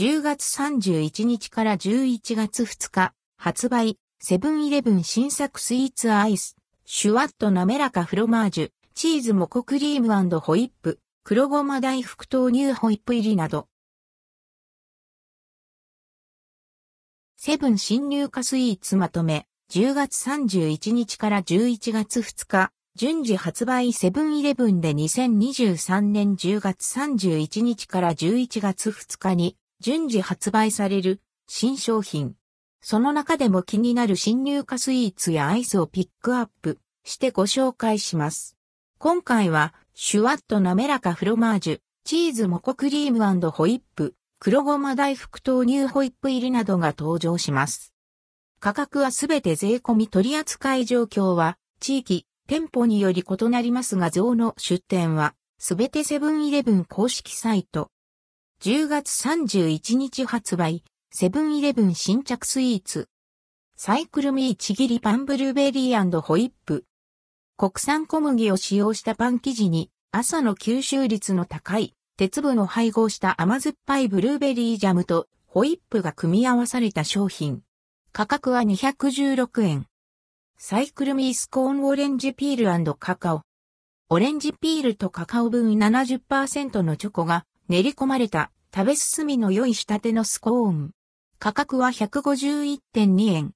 10月31日から11月2日発売。セブンイレブン新作スイーツアイス。シュワッと滑らかフロマージュ。チーズモコクリームホイップ。黒ごま大福豆乳ホイップ入りなど。セブン新入荷スイーツまとめ。10月31日から11月2日。順次発売。セブンイレブンで2023年10月31日から11月2日に。順次発売される新商品。その中でも気になる新入荷スイーツやアイスをピックアップしてご紹介します。今回はシュワッと滑らかフロマージュ、チーズモコクリームホイップ、黒ごま大福豆乳ホイップ入りなどが登場します。価格はすべて税込み取扱い状況は地域、店舗により異なりますが像の出店は、すべてセブンイレブン公式サイト。10月31日発売、セブンイレブン新着スイーツ。サイクルミーちぎりパンブルーベリーホイップ。国産小麦を使用したパン生地に朝の吸収率の高い鉄分を配合した甘酸っぱいブルーベリージャムとホイップが組み合わされた商品。価格は216円。サイクルミースコーンオレンジピールカカオ。オレンジピールとカカオ分70%のチョコが練り込まれた食べ進みの良い仕立てのスコーン。価格は151.2円。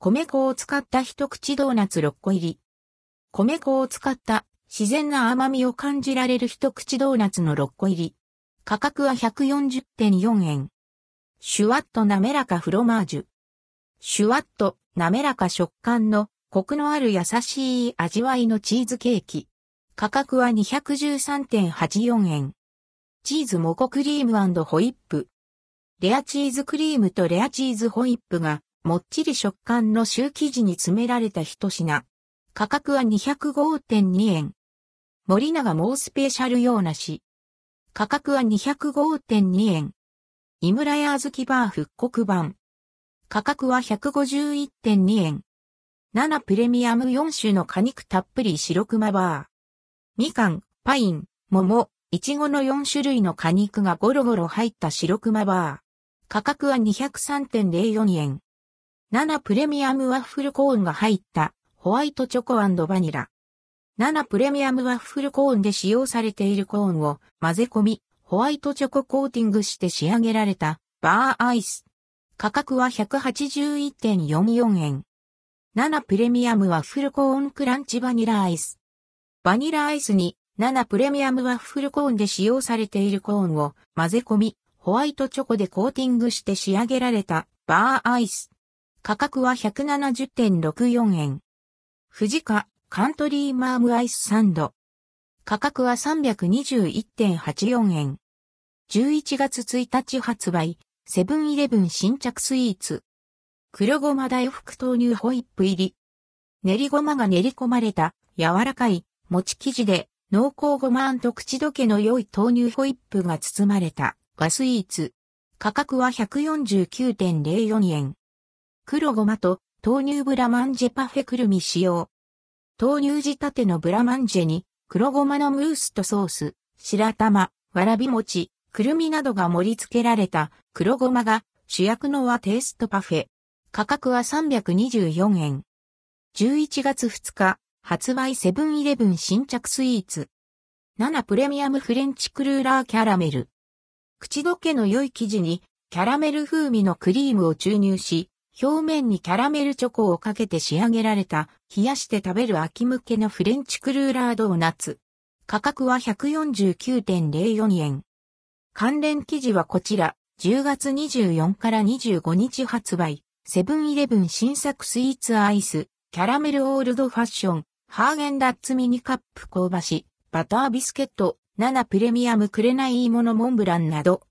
米粉を使った一口ドーナツ6個入り。米粉を使った自然な甘みを感じられる一口ドーナツの6個入り。価格は140.4円。シュワッと滑らかフロマージュ。シュワッと滑らか食感のコクのある優しい味わいのチーズケーキ。価格は213.84円。チーズモコクリームホイップ。レアチーズクリームとレアチーズホイップがもっちり食感のシュー生地に詰められた一品。価格は205.2円。森永モースペシャル用なし。価格は205.2円。井村屋小豆バー復刻版。価格は151.2円。7プレミアム4種の果肉たっぷり白熊バー。みかん、パイン、桃、いちごの4種類の果肉がゴロゴロ入った白熊バー。価格は203.04円。7プレミアムワッフルコーンが入ったホワイトチョコバニラ。7プレミアムワッフルコーンで使用されているコーンを混ぜ込み、ホワイトチョココーティングして仕上げられたバーアイス。価格は181.44円。7プレミアムワッフルコーンクランチバニラアイス。バニラアイスに7プレミアムワッフルコーンで使用されているコーンを混ぜ込み、ホワイトチョコでコーティングして仕上げられたバーアイス。価格は170.64円。富士カカントリーマームアイスサンド。価格は321.84円。11月1日発売、セブンイレブン新着スイーツ。黒ごま大福豆乳ホイップ入り。練りごまが練り込まれた柔らかい餅生地で濃厚ごま口どけの良い豆乳ホイップが包まれた和スイーツ。価格は149.04円。黒ごまと豆乳ブラマンジェパフェくるみ使用。豆乳仕立てのブラマンジェに黒ごまのムースとソース、白玉、わらび餅、くるみなどが盛り付けられた黒ごまが主役の和テイストパフェ。価格は324円。11月2日、発売セブンイレブン新着スイーツ。7プレミアムフレンチクルーラーキャラメル。口どけの良い生地にキャラメル風味のクリームを注入し、表面にキャラメルチョコをかけて仕上げられた冷やして食べる秋向けのフレンチクルーラードーナツ。価格は149.04円。関連記事はこちら、10月24から25日発売、セブンイレブン新作スイーツアイス、キャラメルオールドファッション、ハーゲンダッツミニカップ香ばし、バタービスケット、7プレミアムくれない芋のモンブランなど、